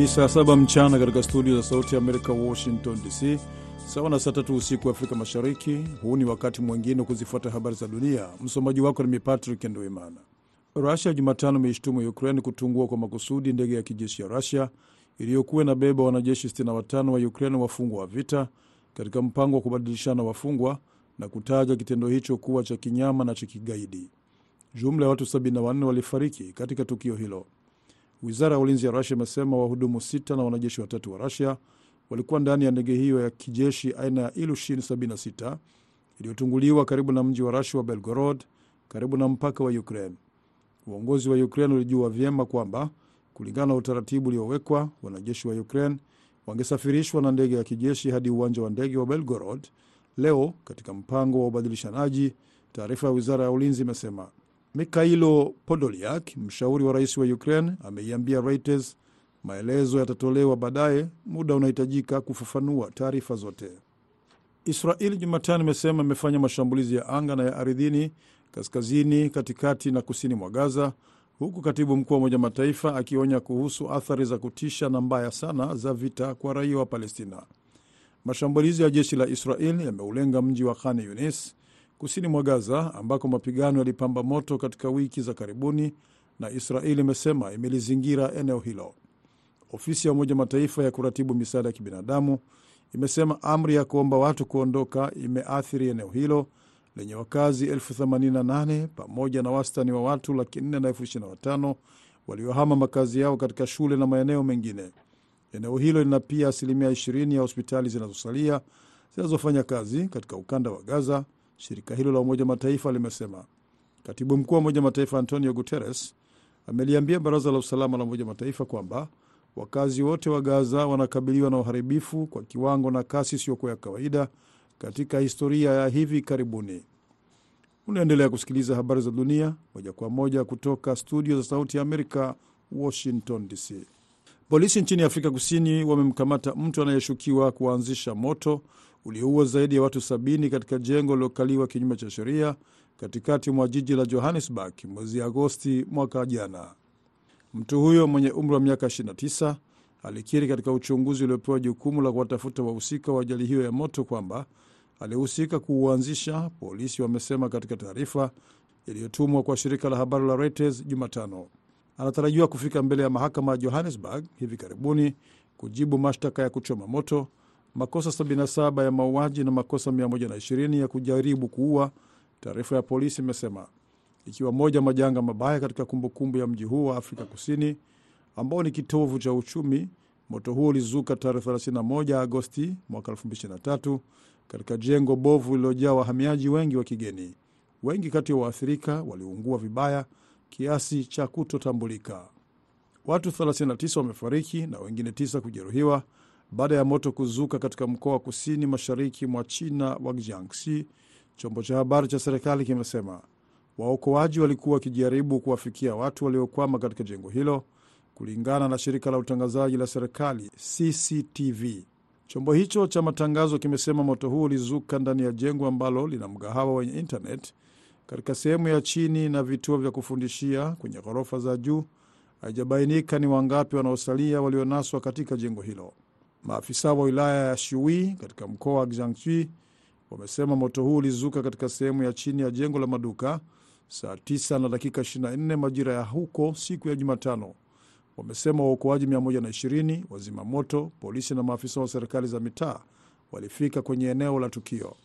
Ni saa saba mchana katika studio za Sauti ya Amerika, Washington DC, sawa na saa tatu usiku wa Afrika Mashariki. Huu ni wakati mwingine wa kuzifuata habari za dunia. Msomaji wako nimi Patrick Nduimana. Rusia Jumatano imeishtumu Ukraine kutungua kwa makusudi ndege ya kijeshi ya Rusia iliyokuwa inabeba wanajeshi 65 wa Ukraine wafungwa wa vita katika mpango wa kubadilishana wafungwa na kutaja kitendo hicho kuwa cha kinyama na cha kigaidi. Jumla ya watu 74 walifariki katika tukio hilo. Wizara ya ulinzi ya Rusia imesema wahudumu sita na wanajeshi watatu wa Rusia walikuwa ndani ya ndege hiyo ya kijeshi aina ya Ilushin 76 iliyotunguliwa karibu na mji wa Rusia wa Belgorod, karibu na mpaka wa Ukraine. Uongozi wa Ukraine ulijua vyema kwamba kulingana na utaratibu uliowekwa, wanajeshi wa Ukraine wangesafirishwa na ndege ya kijeshi hadi uwanja wa ndege wa Belgorod leo katika mpango wa ubadilishanaji. Taarifa ya wizara ya ulinzi imesema. Mikhailo Podolyak, mshauri wa rais wa Ukraine, ameiambia Reuters maelezo yatatolewa baadaye, muda unahitajika kufafanua taarifa zote. Israeli Jumatano imesema imefanya mashambulizi ya anga na ya ardhini kaskazini, katikati na kusini mwa Gaza, huku katibu mkuu wa Umoja Mataifa akionya kuhusu athari za kutisha na mbaya sana za vita kwa raia wa Palestina. Mashambulizi ya jeshi la Israel yameulenga mji wa Khan Yunis kusini mwa Gaza, ambako mapigano yalipamba moto katika wiki za karibuni, na Israeli imesema imelizingira eneo hilo. Ofisi ya Umoja Mataifa ya kuratibu misaada ya kibinadamu imesema amri ya kuomba watu kuondoka imeathiri eneo hilo lenye wakazi elfu 88 pamoja na wastani wa watu laki 4 na elfu 25 waliohama makazi yao katika shule na maeneo mengine. Eneo hilo lina pia asilimia 20 ya hospitali zinazosalia zinazofanya kazi katika ukanda wa Gaza, shirika hilo la Umoja Mataifa limesema. Katibu mkuu wa Umoja Mataifa Antonio Guterres ameliambia Baraza la Usalama la Umoja Mataifa kwamba wakazi wote wa Gaza wanakabiliwa na uharibifu kwa kiwango na kasi isiyokuwa ya kawaida katika historia ya hivi karibuni. Unaendelea kusikiliza habari za dunia moja kwa moja kutoka studio za Sauti ya Amerika, Washington DC. Polisi nchini Afrika Kusini wamemkamata mtu anayeshukiwa kuanzisha moto ulioua zaidi ya watu 70 katika jengo lilokaliwa kinyume cha sheria katikati mwa jiji la Johannesburg mwezi Agosti mwaka jana. Mtu huyo mwenye umri wa miaka 29 alikiri katika uchunguzi uliopewa jukumu la kuwatafuta wahusika wa ajali hiyo ya moto kwamba alihusika kuuanzisha, polisi wamesema katika taarifa iliyotumwa kwa shirika la habari la Reuters Jumatano. Anatarajiwa kufika mbele ya mahakama ya Johannesburg hivi karibuni kujibu mashtaka ya kuchoma moto, makosa 77 ya mauaji na makosa 120 ya kujaribu kuua, taarifa ya polisi imesema, ikiwa moja majanga mabaya katika kumbukumbu ya mji huo wa Afrika Kusini ambao ni kitovu cha uchumi. Moto huo ulizuka tarehe 31 Agosti mwaka 2023 katika jengo bovu lililojaa wahamiaji wengi wa kigeni. Wengi kati ya waathirika waliungua vibaya kiasi cha kutotambulika. Watu 39 wamefariki na wengine tisa kujeruhiwa baada ya moto kuzuka katika mkoa wa kusini mashariki mwa China wa Jiangxi, chombo cha habari cha serikali kimesema. Waokoaji walikuwa wakijaribu kuwafikia watu waliokwama katika jengo hilo, kulingana na shirika la utangazaji la serikali CCTV. Chombo hicho cha matangazo kimesema moto huo ulizuka ndani ya jengo ambalo lina mgahawa wenye intanet katika sehemu ya chini na vituo vya kufundishia kwenye ghorofa za juu. Haijabainika ni wangapi wanaosalia walionaswa katika jengo hilo. Maafisa wa wilaya ya Shui katika mkoa wa Jiangxi wamesema moto huu ulizuka katika sehemu ya chini ya jengo la maduka saa 9 na dakika 24 majira ya huko siku ya Jumatano. Wamesema waokoaji 120, wazima moto, polisi na maafisa wa serikali za mitaa walifika kwenye eneo la tukio.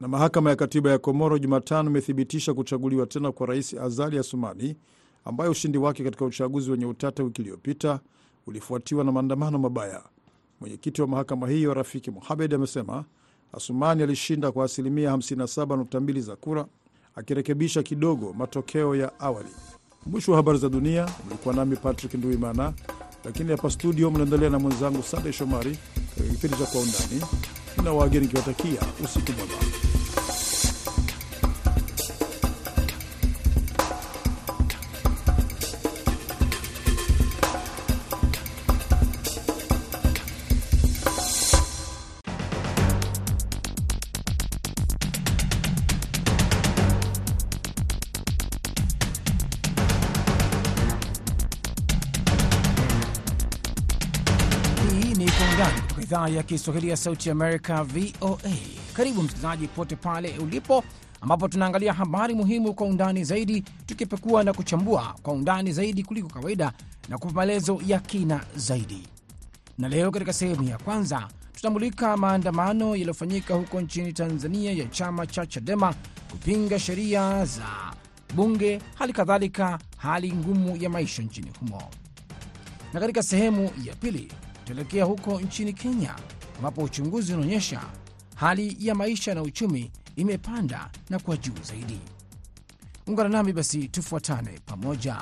Na mahakama ya katiba ya Komoro Jumatano imethibitisha kuchaguliwa tena kwa rais Azali Asumani ambaye ushindi wake katika uchaguzi wenye utata wiki iliyopita ulifuatiwa na maandamano mabaya. Mwenyekiti wa mahakama hiyo Rafiki Mohamed amesema Asumani alishinda kwa asilimia 57.2 za kura, akirekebisha kidogo matokeo ya awali. Mwisho wa habari za dunia. Mlikuwa nami Patrick Nduimana, lakini hapa studio mnaendelea na mwenzangu Sandey Shomari katika kipindi cha Kwa Undani. Nina wageni nikiwatakia usiku mwema. Idhaa ya Kiswahili ya Sauti Amerika, VOA. Karibu msikilizaji pote pale ulipo, ambapo tunaangalia habari muhimu kwa undani zaidi, tukipekua na kuchambua kwa undani zaidi kuliko kawaida na kupa maelezo ya kina zaidi. Na leo katika sehemu ya kwanza tutamulika maandamano yaliyofanyika huko nchini Tanzania ya chama cha Chadema kupinga sheria za bunge, hali kadhalika hali ngumu ya maisha nchini humo. Na katika sehemu ya pili tutaelekea huko nchini Kenya ambapo uchunguzi unaonyesha hali ya maisha na uchumi imepanda na kwa juu zaidi. Ungana nami basi, tufuatane pamoja.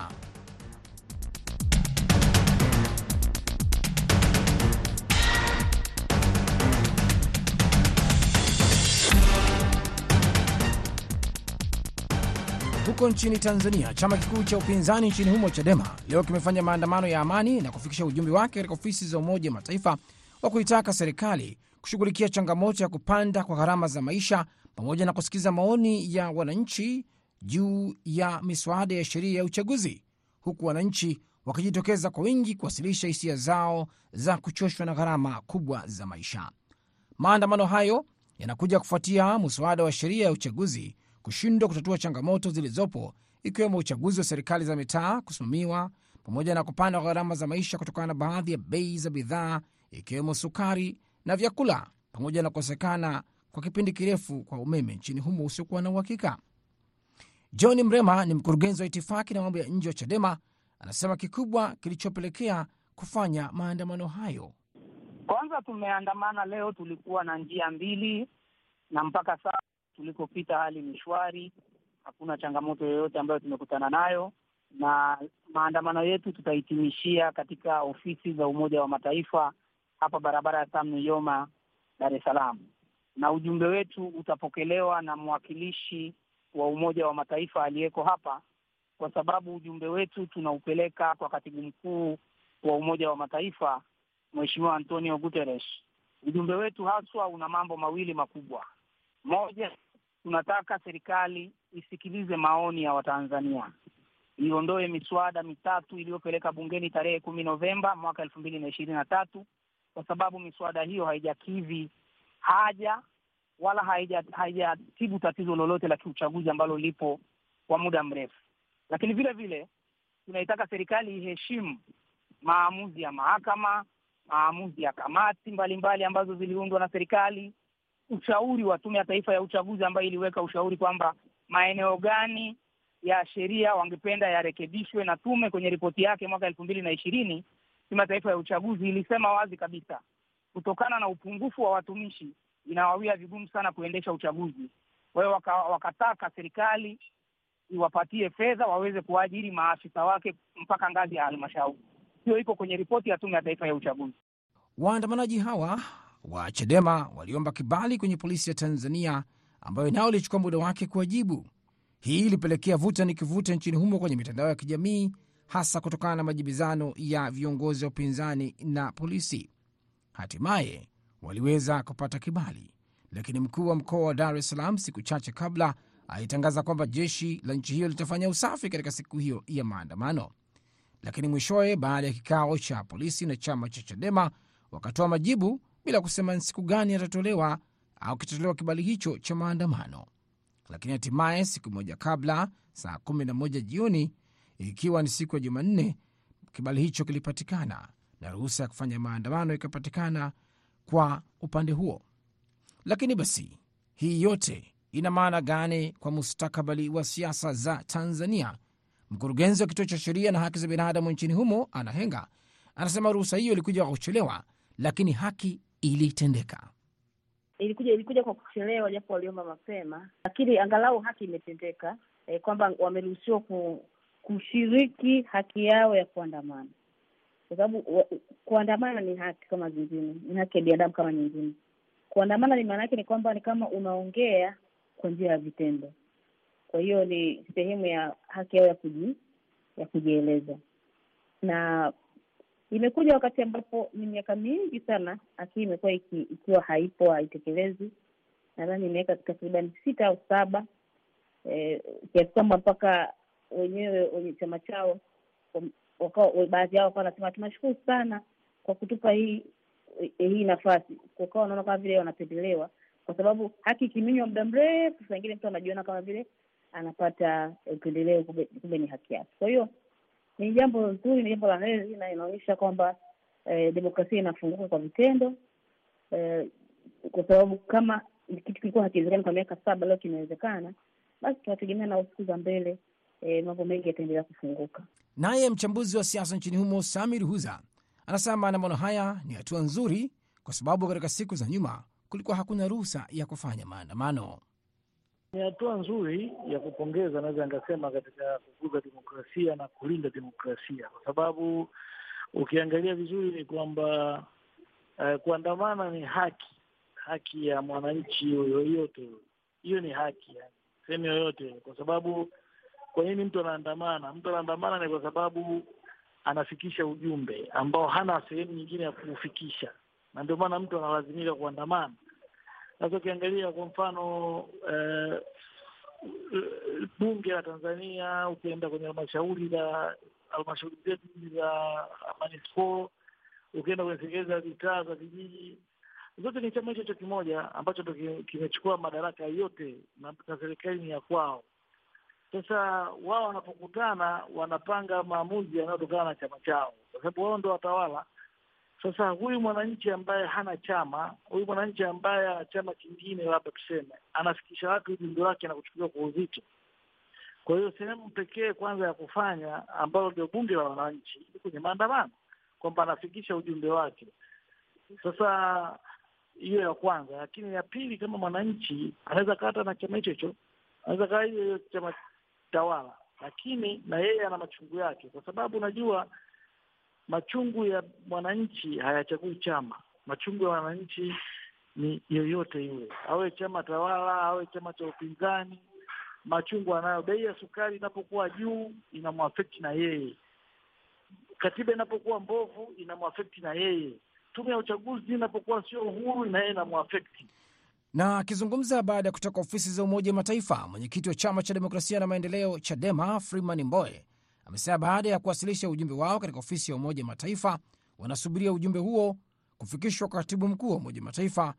Huko nchini Tanzania, chama kikuu cha upinzani nchini humo Chadema leo kimefanya maandamano ya amani na kufikisha ujumbe wake katika ofisi za Umoja wa Mataifa wa kuitaka serikali kushughulikia changamoto ya kupanda kwa gharama za maisha pamoja na kusikiza maoni ya wananchi juu ya miswada ya sheria ya uchaguzi, huku wananchi wakijitokeza kwa wingi kuwasilisha hisia zao za kuchoshwa na gharama kubwa za maisha. Maandamano hayo yanakuja kufuatia mswada wa sheria ya uchaguzi kushindwa kutatua changamoto zilizopo ikiwemo uchaguzi wa serikali za mitaa kusimamiwa pamoja na kupanda kwa gharama za maisha kutokana na baadhi ya bei za bidhaa ikiwemo sukari na vyakula pamoja na kukosekana kwa kipindi kirefu kwa umeme nchini humo usiokuwa na uhakika. John Mrema ni mkurugenzi wa itifaki na mambo ya nje wa Chadema, anasema kikubwa kilichopelekea kufanya maandamano hayo. Kwanza tumeandamana leo, tulikuwa na njia mbili na mpaka sasa tulikopita hali ni shwari, hakuna changamoto yoyote ambayo tumekutana nayo, na maandamano yetu tutahitimishia katika ofisi za Umoja wa Mataifa hapa barabara ya Sam Nujoma, Dar es Salaam, na ujumbe wetu utapokelewa na mwakilishi wa Umoja wa Mataifa aliyeko hapa, kwa sababu ujumbe wetu tunaupeleka kwa katibu mkuu wa Umoja wa Mataifa Mheshimiwa Antonio Guterres. Ujumbe wetu haswa una mambo mawili makubwa. Moja, tunataka serikali isikilize maoni ya Watanzania, iondoe miswada mitatu iliyopeleka bungeni tarehe kumi Novemba mwaka elfu mbili na ishirini na tatu kwa sababu miswada hiyo haijakidhi haja wala haijatibu tatizo lolote la kiuchaguzi ambalo lipo kwa muda mrefu. Lakini vile vile tunaitaka serikali iheshimu maamuzi ya mahakama, maamuzi ya kamati mbalimbali mbali ambazo ziliundwa na serikali ushauri wa Tume ya Taifa ya Uchaguzi ambayo iliweka ushauri kwamba maeneo gani ya sheria wangependa yarekebishwe na tume. Kwenye ripoti yake mwaka elfu mbili na ishirini Tume ya Taifa ya Uchaguzi ilisema wazi kabisa, kutokana na upungufu wa watumishi inawawia vigumu sana kuendesha uchaguzi. Kwa hiyo waka, wakataka serikali iwapatie fedha waweze kuajiri maafisa wake mpaka ngazi ya halmashauri. Hiyo iko kwenye ripoti ya Tume ya Taifa ya Uchaguzi. Waandamanaji hawa wa Chadema waliomba kibali kwenye polisi ya Tanzania ambayo nao ilichukua muda wake kuwajibu. Hii ilipelekea vuta ni kivuta nchini humo kwenye mitandao ya kijamii, hasa kutokana na majibizano ya viongozi wa upinzani na polisi. Hatimaye waliweza kupata kibali, lakini mkuu wa mkoa wa Dar es Salaam siku chache kabla alitangaza kwamba jeshi la nchi hiyo litafanya usafi katika siku hiyo ya maandamano. Lakini mwishowe, baada ya kikao cha polisi na chama cha Chadema, wakatoa majibu bila kusema ni siku gani yatatolewa au kitatolewa kibali hicho cha maandamano. Lakini hatimaye siku moja kabla, saa kumi na moja jioni, ikiwa ni siku ya Jumanne, kibali hicho kilipatikana na ruhusa ya kufanya maandamano ikapatikana kwa upande huo. Lakini basi hii yote ina maana gani kwa mustakabali wa siasa za Tanzania? Mkurugenzi wa kituo cha sheria na haki za binadamu nchini humo Ana anasema ruhusa hiyo ilikuja kwa kuchelewa, lakini haki ilitendeka. Ilikuja ilikuja kwa kuchelewa, japo waliomba mapema, lakini angalau haki imetendeka, e, kwamba wameruhusiwa ku, kushiriki haki yao ya kuandamana, kwa sababu kuandamana ni haki kama zingine, ni haki ya binadamu kama nyingine. Kuandamana ni maana yake ni kwamba ni kama unaongea kwa njia ya vitendo, kwa hiyo ni sehemu ya haki yao ya kuji ya kujieleza na imekuja wakati ambapo ni miaka mingi sana akii imekuwa iki, ikiwa haipo haitekelezi. Nadhani imeweka takriban sita au saba kiasi kwamba mpaka wenyewe wenye chama chao baadhi yao wakawa wanasema tunashukuru sana kwa kutupa hii hii nafasi, kukawa wanaona kama vile wanapendelewa, kwa sababu haki ikiminywa muda mrefu, saa ingine mtu anajiona kama vile anapata upendeleo, kumbe ni haki yake. Kwa hiyo ni jambo zuri, ni jambo la heri na inaonyesha kwamba eh, demokrasia inafunguka kwa vitendo eh, kwa sababu kama kitu kilikuwa hakiwezekani kwa miaka saba, leo kimewezekana, basi tunategemea na siku za mbele eh, mambo mengi yataendelea kufunguka. Naye mchambuzi wa siasa nchini humo Samir Huza anasema maandamano haya ni hatua nzuri, kwa sababu katika siku za nyuma kulikuwa hakuna ruhusa ya kufanya maandamano. Ni hatua nzuri ya kupongeza, naweza nikasema, katika kukuza demokrasia na kulinda demokrasia, kwa sababu ukiangalia vizuri ni kwamba uh, kuandamana ni haki, haki ya mwananchi yoyote. Hiyo ni haki yani, sehemu yoyote, kwa sababu kwa nini mtu anaandamana? Mtu anaandamana ni kwa sababu anafikisha ujumbe ambao hana sehemu nyingine ya kuufikisha, na ndio maana mtu analazimika kuandamana. Sasa ukiangalia kwa mfano eh, bunge la Tanzania, ukienda kwenye halmashauri za halmashauri zetu za manispaa, ukienda kwenye serikali za vitaa za vijiji, zote ni chama hicho cho kimoja ambacho ndo kimechukua madaraka yote na serikali ni ya kwao. Sasa wao wanapokutana wanapanga maamuzi yanayotokana na chama chao, kwa sababu wao ndo watawala. Sasa huyu mwananchi ambaye hana chama, huyu mwananchi ambaye ana chama kingine, labda tuseme, anafikisha wapi ujumbe wake na kuchukuliwa kwa uzito? Kwa hiyo sehemu pekee kwanza ya kufanya ambalo ndio bunge la wananchi ni kwenye maandamano, kwamba anafikisha ujumbe wake. Sasa hiyo ya kwanza, lakini ya pili, kama mwananchi anaweza kaa hata na chama hicho hicho, anaweza kaa hiyo hiyo chama tawala, lakini na yeye ana machungu yake, kwa sababu unajua machungu ya mwananchi hayachagui chama. Machungu ya wananchi ni yoyote yule, awe chama tawala, awe chama cha upinzani, machungu anayo. Bei ya sukari inapokuwa juu inamwafekti na yeye, katiba inapokuwa mbovu inamwafekti na yeye, tume ya uchaguzi inapokuwa sio uhuru na yeye inamwafekti na akizungumza baada ya kutoka ofisi za Umoja wa Mataifa, mwenyekiti wa chama cha demokrasia na maendeleo CHADEMA Freeman Mbowe amesema baada ya kuwasilisha ujumbe wao katika ofisi ya Umoja Mataifa wanasubiria ujumbe huo kufikishwa kwa katibu mkuu wa Umoja Mataifa.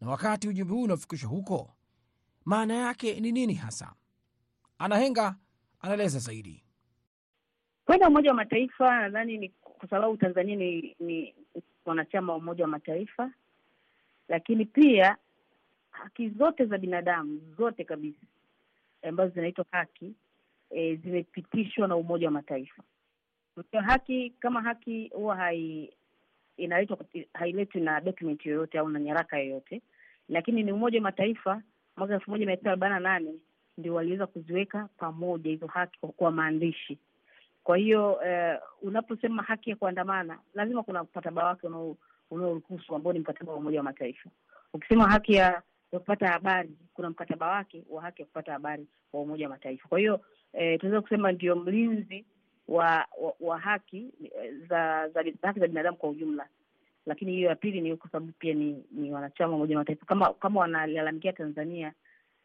Na wakati ujumbe huu unafikishwa huko, maana yake ni nini hasa? Anahenga anaeleza zaidi. Kwenda Umoja wa Mataifa nadhani ni kwa sababu Tanzania ni, ni mwanachama wa Umoja wa Mataifa, lakini pia haki zote za binadamu zote kabisa ambazo zinaitwa haki e, zimepitishwa na Umoja wa Mataifa. Haki kama haki huwa hai inaletwa hailetwi na document yoyote au na nyaraka yoyote, lakini ni Umoja wa Mataifa mwaka elfu moja mia tisa arobaini na nane ndio waliweza kuziweka pamoja hizo haki kwa, kwa maandishi. Kwa hiyo eh, unaposema haki ya kuandamana lazima kuna mkataba wake unaoruhusu ambao ni mkataba wa Umoja wa Mataifa. Ukisema haki ya ya kupata habari kuna mkataba wake wa haki ya kupata habari wa Umoja wa Mataifa. Kwa hiyo eh, tunaweza kusema ndio mlinzi wa, wa, wa haki za, za haki za binadamu kwa ujumla, lakini hiyo ya pili ni kwa sababu pia ni, ni wanachama wa Umoja wa Mataifa. Kama kama wanalalamikia Tanzania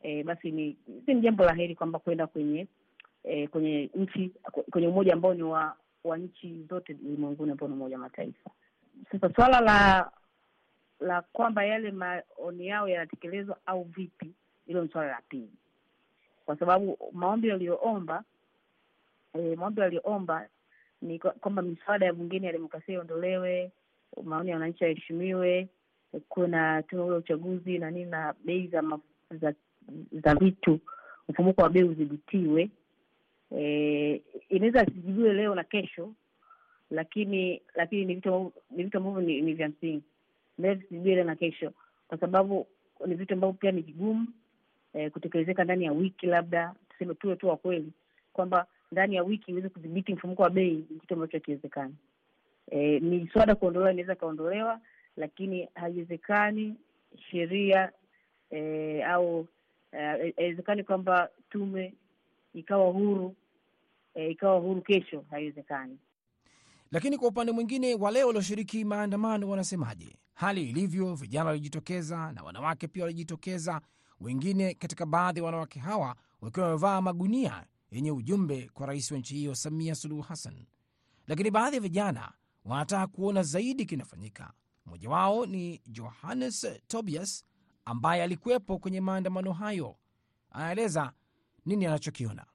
e, basi ni si ni jambo la heri kwamba kwenda kwenye e, kwenye nchi kwenye umoja ambao ni wa, wa nchi zote ulimwenguni ambao ni Umoja wa Mataifa. Sasa swala la la kwamba yale maoni yao yanatekelezwa au vipi, hilo ni swala la pili, kwa sababu maombi yaliyoomba e, maombi yaliyoomba ni kwamba miswada ya bungeni ya demokrasia iondolewe, maoni ya wananchi yaheshimiwe, kuna tume ya uchaguzi na nini, na bei za, za za vitu, mfumuko wa bei udhibitiwe. E, inaweza asijibiwe leo na kesho, lakini lakini ni vitu ambavyo ni, vya msingi ile na kesho, kwa sababu ni vitu ambavyo pia ni vigumu eh, kutekelezeka ndani ya wiki. Labda tuseme tuwe tu wa kweli kwamba ndani ya wiki iweze kudhibiti mfumuko wa bei, ni kitu ambacho hakiwezekani. Eh, miswada kuondolewa inaweza ikaondolewa, lakini haiwezekani sheria eh, au haiwezekani eh, kwamba tume ikawa huru eh, ikawa huru kesho, haiwezekani. Lakini kwa upande mwingine, wale walioshiriki maandamano wanasemaje? Hali ilivyo, vijana walijitokeza na wanawake pia walijitokeza, wengine katika baadhi ya wanawake hawa wakiwa wamevaa magunia yenye ujumbe kwa rais wa nchi hiyo Samia Suluhu Hassan. Lakini baadhi ya vijana wanataka kuona zaidi kinafanyika, Mmoja wao ni Johannes Tobias ambaye alikuwepo kwenye maandamano hayo. Anaeleza nini anachokiona.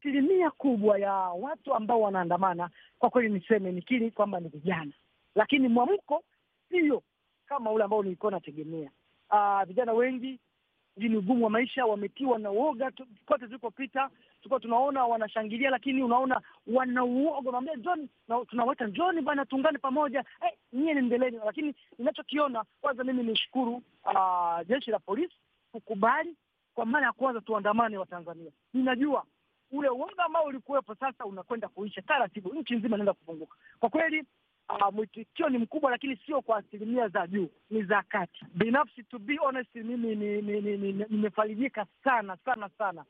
Asilimia kubwa ya watu ambao wanaandamana kwa kweli, niseme nikiri kwamba ni vijana, lakini mwamko sio kama ule ambao nilikuwa nategemea. Uh, vijana wengi ni ugumu wa maisha, wametiwa na uoga. Kote tulikopita tulikuwa tunaona wanashangilia, lakini unaona wana uoga, wanaambia John, tunaweka John bana, tuungane pamoja, hey, nyie niendeleni. Lakini ninachokiona kwanza, mimi nishukuru uh, jeshi la polisi kukubali kwa mara ya kwanza tuandamane wa Tanzania. Ninajua ule uoga ambao ulikuwepo sasa unakwenda kuisha taratibu, nchi nzima inaenda kufunguka kwa kweli. Mwitikio ni mkubwa, lakini sio kwa asilimia za juu, ni za kati. Binafsi, to be honest, mimi nimefarijika sana sana sana.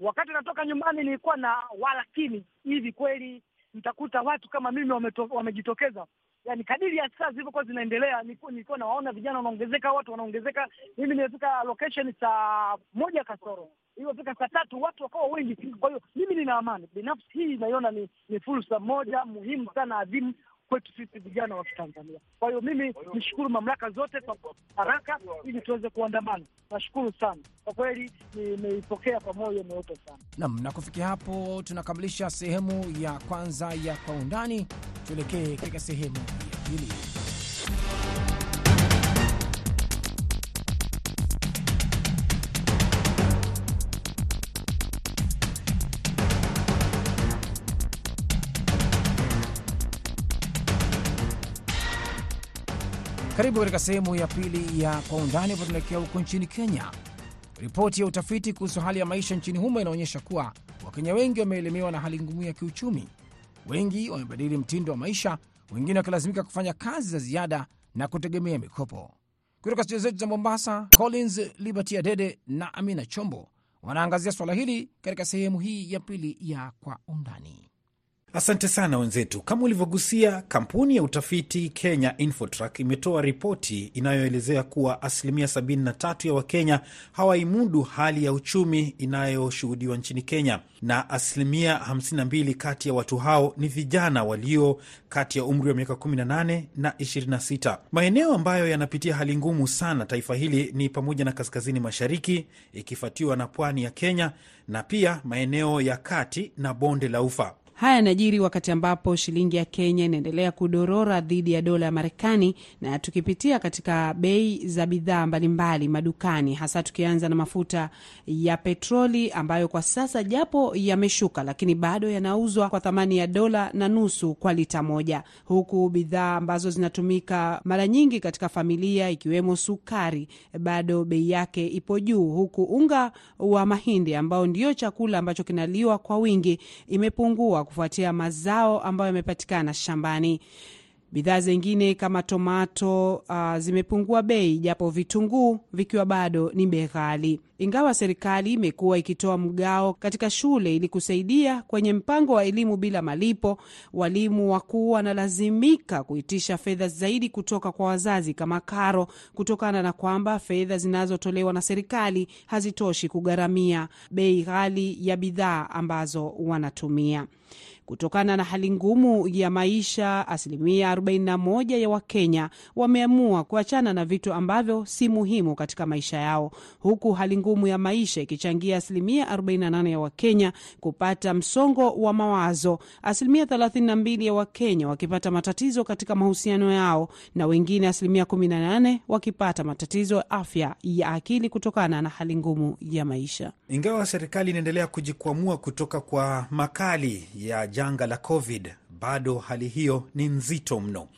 Wakati natoka nyumbani nilikuwa na walakini hivi, kweli nitakuta watu kama mimi wamejitokeza. Yani kadiri ya saa zilivyokuwa zinaendelea, nilikuwa nawaona vijana wanaongezeka, watu wanaongezeka. Mimi nimefika location saa moja kasoro, ilivyofika saa tatu watu wakawa wengi. Kwa hiyo mimi nina amani binafsi, hii naiona ni, ni fursa moja muhimu sana adhimu kwetu sisi vijana wa Kitanzania. Kwa hiyo mimi nishukuru mamlaka zote kwa haraka ili tuweze kuandamana. Nashukuru sana kwa kweli, nimeipokea kwa moyo mweupe sana. Naam, na kufikia hapo tunakamilisha sehemu ya kwanza ya Kwa Undani. Tuelekee katika sehemu ya pili. Karibu katika sehemu ya pili ya Kwa Undani, ambapo tunaelekea huko nchini Kenya. Ripoti ya utafiti kuhusu hali ya maisha nchini humo inaonyesha kuwa Wakenya wengi wameelemewa na hali ngumu ya kiuchumi. Wengi wamebadili mtindo wa maisha, wengine wakilazimika kufanya kazi za ziada na kutegemea mikopo. Kutoka studio zetu za Mombasa, Collins Liberty Adede na Amina Chombo wanaangazia swala hili katika sehemu hii ya pili ya Kwa Undani. Asante sana wenzetu. Kama ulivyogusia, kampuni ya utafiti Kenya Infotrack imetoa ripoti inayoelezea kuwa asilimia 73 ya Wakenya hawaimudu hali ya uchumi inayoshuhudiwa nchini Kenya, na asilimia 52 kati ya watu hao ni vijana walio kati ya umri wa miaka 18 na 26. Maeneo ambayo yanapitia hali ngumu sana taifa hili ni pamoja na kaskazini mashariki, ikifuatiwa na pwani ya Kenya na pia maeneo ya kati na bonde la Ufa. Haya yanajiri wakati ambapo shilingi ya Kenya inaendelea kudorora dhidi ya dola ya Marekani, na tukipitia katika bei za bidhaa mbalimbali madukani, hasa tukianza na mafuta ya petroli ambayo kwa sasa japo yameshuka, lakini bado yanauzwa kwa thamani ya dola na nusu kwa lita moja, huku bidhaa ambazo zinatumika mara nyingi katika familia ikiwemo sukari bado bei yake ipo juu, huku unga wa mahindi ambao ndio chakula ambacho kinaliwa kwa wingi imepungua kufuatia mazao ambayo yamepatikana shambani. Bidhaa zingine kama tomato uh, zimepungua bei, japo vitunguu vikiwa bado ni bei ghali. Ingawa serikali imekuwa ikitoa mgao katika shule ili kusaidia kwenye mpango wa elimu bila malipo, walimu wakuu wanalazimika kuitisha fedha zaidi kutoka kwa wazazi kama karo, kutokana na kwamba fedha zinazotolewa na serikali hazitoshi kugharamia bei ghali ya bidhaa ambazo wanatumia. Kutokana na hali ngumu ya maisha, asilimia 41 ya Wakenya wameamua kuachana na vitu ambavyo si muhimu katika maisha yao, huku hali ngumu ya maisha ikichangia asilimia 48 ya Wakenya kupata msongo wa mawazo, asilimia 32 ya Wakenya wakipata matatizo katika mahusiano yao, na wengine asilimia 18 wakipata matatizo ya afya ya akili kutokana na hali ngumu ya maisha. Ingawa serikali inaendelea kujikwamua kutoka kwa makali ya janga la COVID, bado hali hiyo ni nzito mno.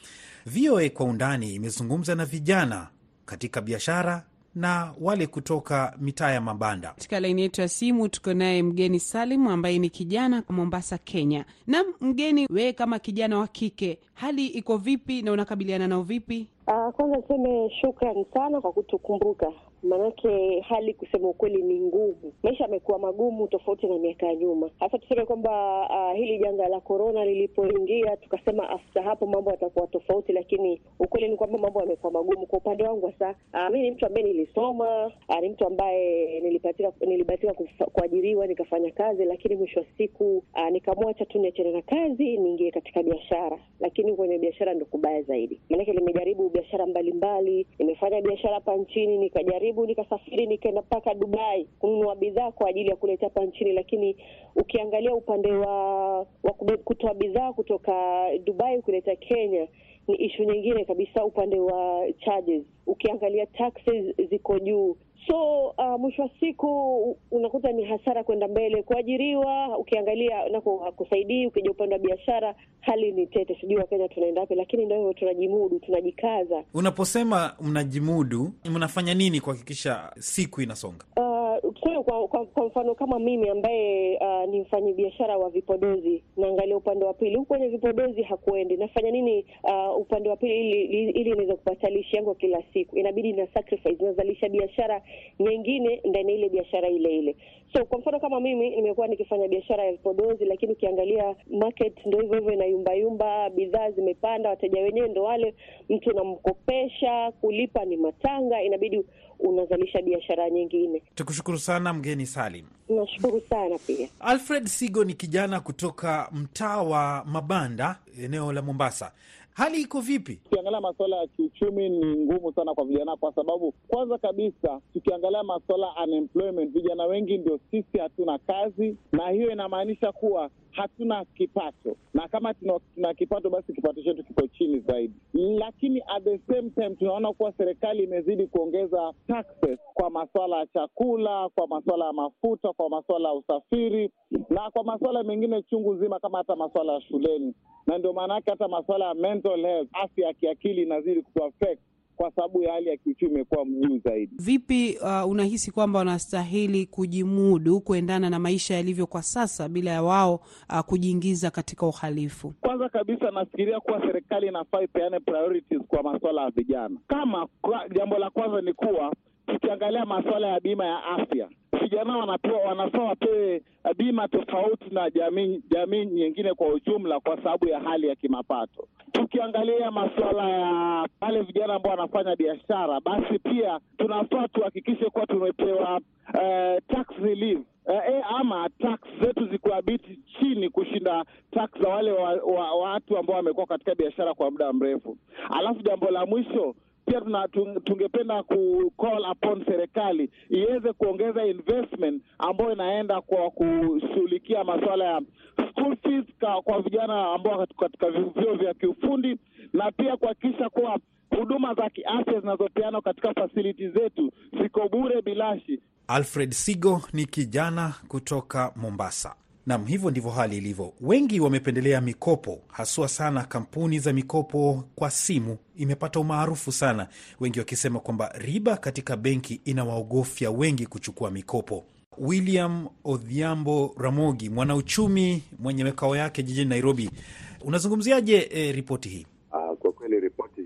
VOA kwa undani imezungumza na vijana katika biashara na wale kutoka mitaa ya mabanda. Katika laini yetu ya simu tuko naye mgeni Salim ambaye ni kijana kwa Mombasa, Kenya. Na mgeni, wewe kama kijana wa kike, hali iko vipi na unakabiliana nao vipi? Uh, kwanza niseme shukran sana kwa kutukumbuka, maanake hali kusema ukweli ni ngumu. Maisha yamekuwa magumu tofauti na miaka ya nyuma. Hasa tuseme kwamba uh, hili janga la korona lilipoingia, tukasema afta hapo mambo yatakuwa tofauti, lakini ukweli ni kwamba mambo yamekuwa magumu. Kwa upande wangu hasa uh, mi ni mtu ambaye nilisoma, uh, ni mtu ambaye nilibahatika nilibahatika kuajiriwa nikafanya kazi, lakini mwisho wa siku uh, nikamwacha tu niachane na kazi niingie katika biashara, lakini kwenye biashara ndo kubaya zaidi, maanake limejaribu biashara mbalimbali. Nimefanya biashara hapa nchini, nikajaribu, nikasafiri, nikaenda mpaka Dubai kununua bidhaa kwa ajili ya kuleta hapa nchini, lakini ukiangalia upande wa, wa kutoa bidhaa kutoka Dubai kuleta Kenya ni ishu nyingine kabisa, upande wa charges. Ukiangalia taxes ziko juu, so uh, mwisho wa siku unakuta ni hasara kwenda mbele. Kuajiriwa ukiangalia nako hakusaidii. Ukija upande wa biashara, hali ni tete, sijui Wakenya tunaenda wapi, lakini ndio hivyo, tunajimudu, tunajikaza. Unaposema mnajimudu, mnafanya nini kuhakikisha siku inasonga? Uh, tuseme kwa, kwa, kwa mfano kama mimi ambaye uh, ni mfanyi biashara wa vipodozi, naangalia upande wa pili, huku kwenye vipodozi hakuendi, nafanya nini uh, upande wa pili ili ili niweze kupata lishi yangu kila siku, inabidi na sacrifice, nazalisha biashara nyingine ndani ya ile biashara ile ile. So kwa mfano kama mimi nimekuwa nikifanya biashara ya vipodozi, lakini ukiangalia market ndo hivyo hivyo inayumbayumba, bidhaa zimepanda, wateja wenyewe ndo wale, mtu unamkopesha, kulipa ni matanga, inabidi unazalisha biashara nyingine. Tukushukuru sana mgeni Salim. Nashukuru sana pia. Alfred Sigo ni kijana kutoka mtaa wa Mabanda, eneo la Mombasa. Hali iko vipi? Tukiangalia masuala ya kiuchumi ni ngumu sana kwa vijana, kwa sababu kwanza kabisa tukiangalia masuala unemployment, vijana wengi ndio sisi hatuna kazi, na hiyo inamaanisha kuwa hatuna kipato, na kama tuna, kipato basi kipato chetu kiko chini zaidi. Lakini at the same time tunaona kuwa serikali imezidi kuongeza taxes kwa masuala ya chakula, kwa masuala ya mafuta, kwa masuala ya usafiri na kwa masuala mengine chungu nzima, kama hata masuala ya shuleni, na ndio maana yake hata masuala ya mental health, afya ya kiakili inazidi kutuaffect kwa sababu ya hali ya kiuchumi imekuwa mjuu zaidi. Vipi uh, unahisi kwamba wanastahili kujimudu kuendana na maisha yalivyo kwa sasa bila ya wao uh, kujiingiza katika uhalifu? Kwanza kabisa nafikiria kuwa serikali inafaa ipeane priorities kwa masuala ya vijana. Kama kwa, jambo la kwanza ni kuwa tukiangalia masuala ya bima ya afya, vijana wanapewa, wanafaa wapewe bima tofauti na jamii jamii nyingine kwa ujumla, kwa sababu ya hali ya kimapato. Tukiangalia masuala ya wale vijana ambao wanafanya biashara, basi pia tunafaa tuhakikishe kuwa tumepewa eh, tax relief eh, ama tax zetu zikuabiti chini kushinda tax za wale wa, wa, watu ambao wamekuwa katika biashara kwa muda mrefu. Alafu jambo la mwisho pia tungependa ku call upon serikali iweze kuongeza investment ambayo inaenda kwa kushughulikia masuala ya school fees kwa, kwa vijana ambao katika vyuo vya kiufundi na pia kuhakikisha kuwa huduma za kiafya zinazopeanwa katika fasiliti zetu ziko bure bilashi. Alfred Sigo ni kijana kutoka Mombasa. Nam, hivyo ndivyo hali ilivyo. Wengi wamependelea mikopo, haswa sana kampuni za mikopo kwa simu imepata umaarufu sana, wengi wakisema kwamba riba katika benki inawaogofya wengi kuchukua mikopo. William Odhiambo Ramogi, mwanauchumi mwenye makao yake jijini Nairobi, unazungumziaje e, ripoti hii? Uh, kwa kweli ripoti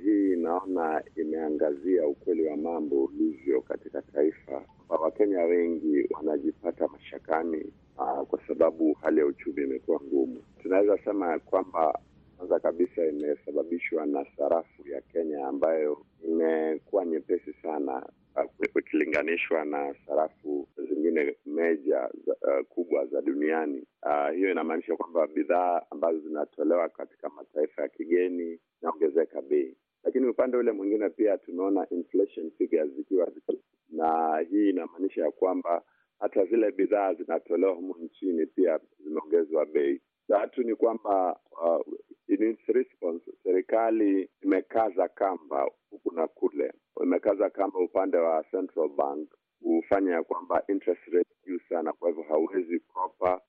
naona imeangazia ukweli wa mambo ulivyo katika taifa. Wakenya wengi wanajipata mashakani aa, kwa sababu hali ya uchumi imekuwa ngumu. Tunaweza sema kwamba kwanza kabisa imesababishwa na sarafu ya Kenya ambayo imekuwa nyepesi sana ikilinganishwa uh, na sarafu zingine meja za, uh, kubwa za duniani. Uh, hiyo inamaanisha kwamba bidhaa ambazo zinatolewa katika mataifa ya kigeni inaongezeka bei, lakini upande ule mwingine pia tumeona inflation figures zikiwa na hii inamaanisha ya kwamba hata zile bidhaa zinatolewa humu nchini pia zimeongezwa bei. Tatu ni kwamba uh, in response, serikali imekaza kamba huku na kule, imekaza kamba upande wa Central Bank hufanya ya kwamba interest rate juu sana, kwa hivyo hauwezi kopa.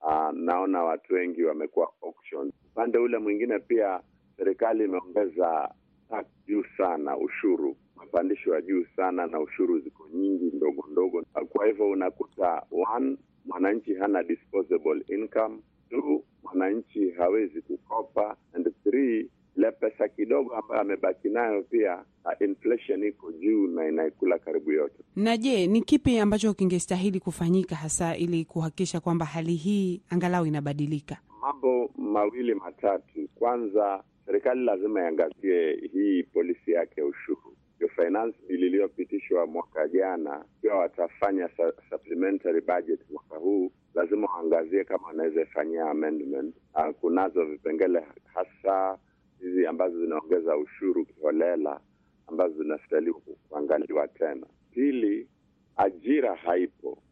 Uh, naona watu wengi wamekuwa auction. Upande ule mwingine pia serikali imeongeza tax juu sana, ushuru umepandishwa juu sana, na ushuru ziko nyingi ndogo ndogo. Kwa hivyo unakuta one, mwananchi hana disposable income; two, mwananchi hawezi kukopa; and three, ile pesa kidogo ambayo amebaki nayo pia uh, inflation iko juu na inaikula karibu yote. Na je, ni kipi ambacho kingestahili kufanyika hasa ili kuhakikisha kwamba hali hii angalau inabadilika? Mambo mawili matatu. Kwanza, serikali lazima iangazie hii polisi yake ya ushuru. Finance bill iliyopitishwa mwaka jana, Ikiwa watafanya supplementary budget mwaka huu, lazima waangazie kama wanaweza ifanyia amendment. Uh, kunazo vipengele hasa hizi ambazo zinaongeza ushuru kiholela ambazo zinastahili kuangaliwa tena. Pili, ajira haipo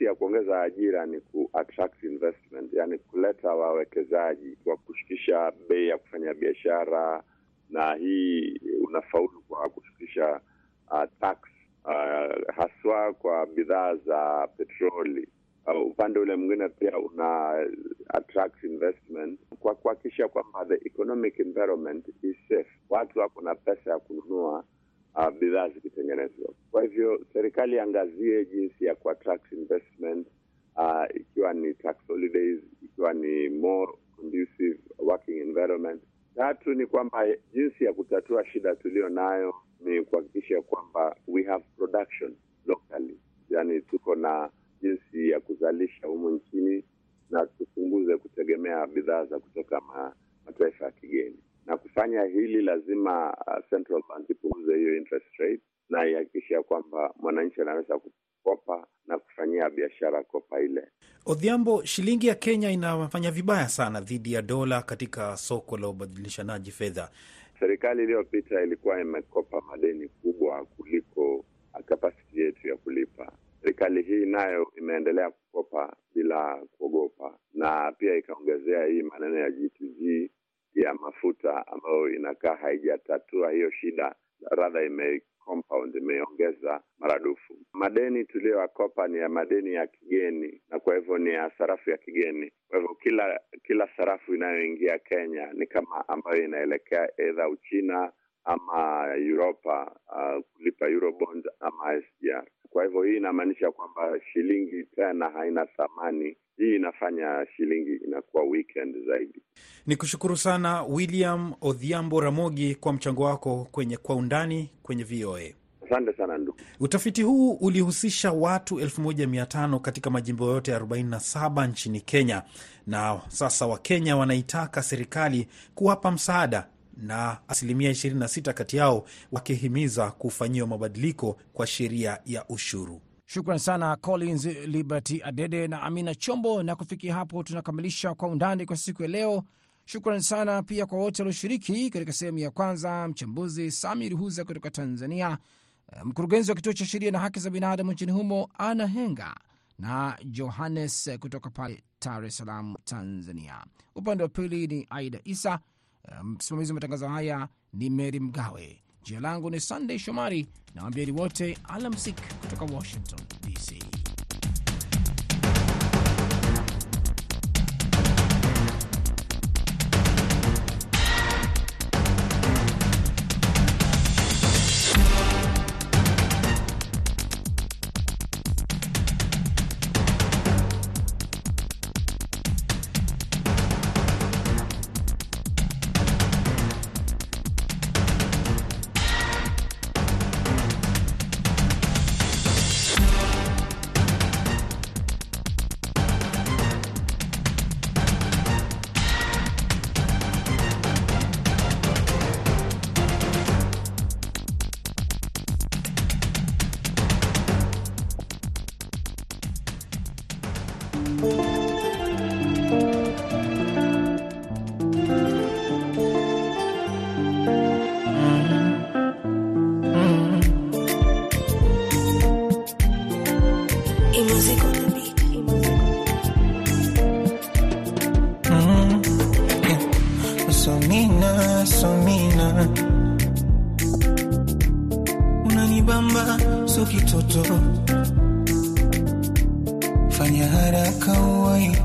jinsi ya kuongeza ajira ni ku attract investment, yani kuleta wawekezaji kwa kushukisha bei ya kufanya biashara, na hii unafaulu kwa kushukisha uh, tax uh, haswa kwa bidhaa za petroli. Uh, upande ule mwingine pia una attract investment kwa kuhakikisha kwamba the economic environment is safe, watu wako na pesa ya kununua uh, bidhaa zikitengenezwa. Kwa hivyo serikali iangazie jinsi ya kuattract investment uh, ikiwa ni tax holidays, ikiwa ni more conducive working environment. Tatu ni kwamba jinsi ya kutatua shida tuliyo nayo ni kuhakikisha kwamba we have production locally, yani tuko na jinsi ya kuzalisha humu nchini na tupunguze kutegemea bidhaa za kutoka ma, mataifa ya kigeni na kufanya hili lazima uh, central bank ipunguze hiyo interest rate na ihakikisha kwamba mwananchi anaweza kukopa na kufanyia biashara kopa ile. Odhiambo, shilingi ya Kenya inafanya vibaya sana dhidi ya dola katika soko la ubadilishanaji fedha. Serikali iliyopita ilikuwa imekopa madeni kubwa kuliko kapasiti yetu ya kulipa. Serikali hii nayo imeendelea kukopa bila kuogopa, na pia ikaongezea hii maneno ya G2G ya mafuta ambayo inakaa haijatatua hiyo shida, radha ime compound imeongeza maradufu. Madeni tuliyoyakopa ni ya madeni ya kigeni, na kwa hivyo ni ya sarafu ya kigeni. Kwa hivyo kila kila sarafu inayoingia Kenya ni kama ambayo inaelekea edha Uchina ama Uropa, uh, kulipa Eurobond ama SGR. Kwa hivyo hii inamaanisha kwamba shilingi tena haina thamani. Hii inafanya shilingi inakuwa weekend zaidi. Ni kushukuru sana William Odhiambo Ramogi kwa mchango wako kwenye Kwa Undani kwenye VOA. Asante sana ndugu. Utafiti huu ulihusisha watu 1500 katika majimbo yote 47 nchini Kenya, na sasa Wakenya wanaitaka serikali kuwapa msaada na asilimia 26 kati yao wakihimiza kufanyiwa mabadiliko kwa sheria ya ushuru. Shukran sana Collins Liberty Adede na Amina Chombo. Na kufikia hapo, tunakamilisha Kwa Undani kwa siku ya leo. Shukran sana pia kwa wote walioshiriki katika sehemu ya kwanza, mchambuzi Sami Ruhuza kutoka Tanzania, mkurugenzi wa kituo cha sheria na haki za binadamu nchini humo Ana Henga na Johannes kutoka pale Dar es Salaam, Tanzania. Upande wa pili ni Aida Isa, msimamizi wa matangazo haya ni Mary Mgawe. Jina langu ni Sunday Shomari na wambieni wote alamsik kutoka Washington DC. Somina, somina, unanibamba so kitoto, fanya haraka uwai,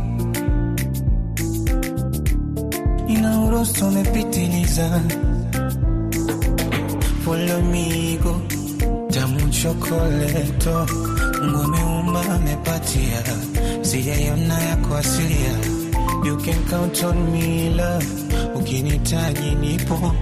ina urosto umepitiliza, polomigo tamu chokoleto, ameumba amepatia, sijaiona yako asilia You can count on me love, ukinitaji nipo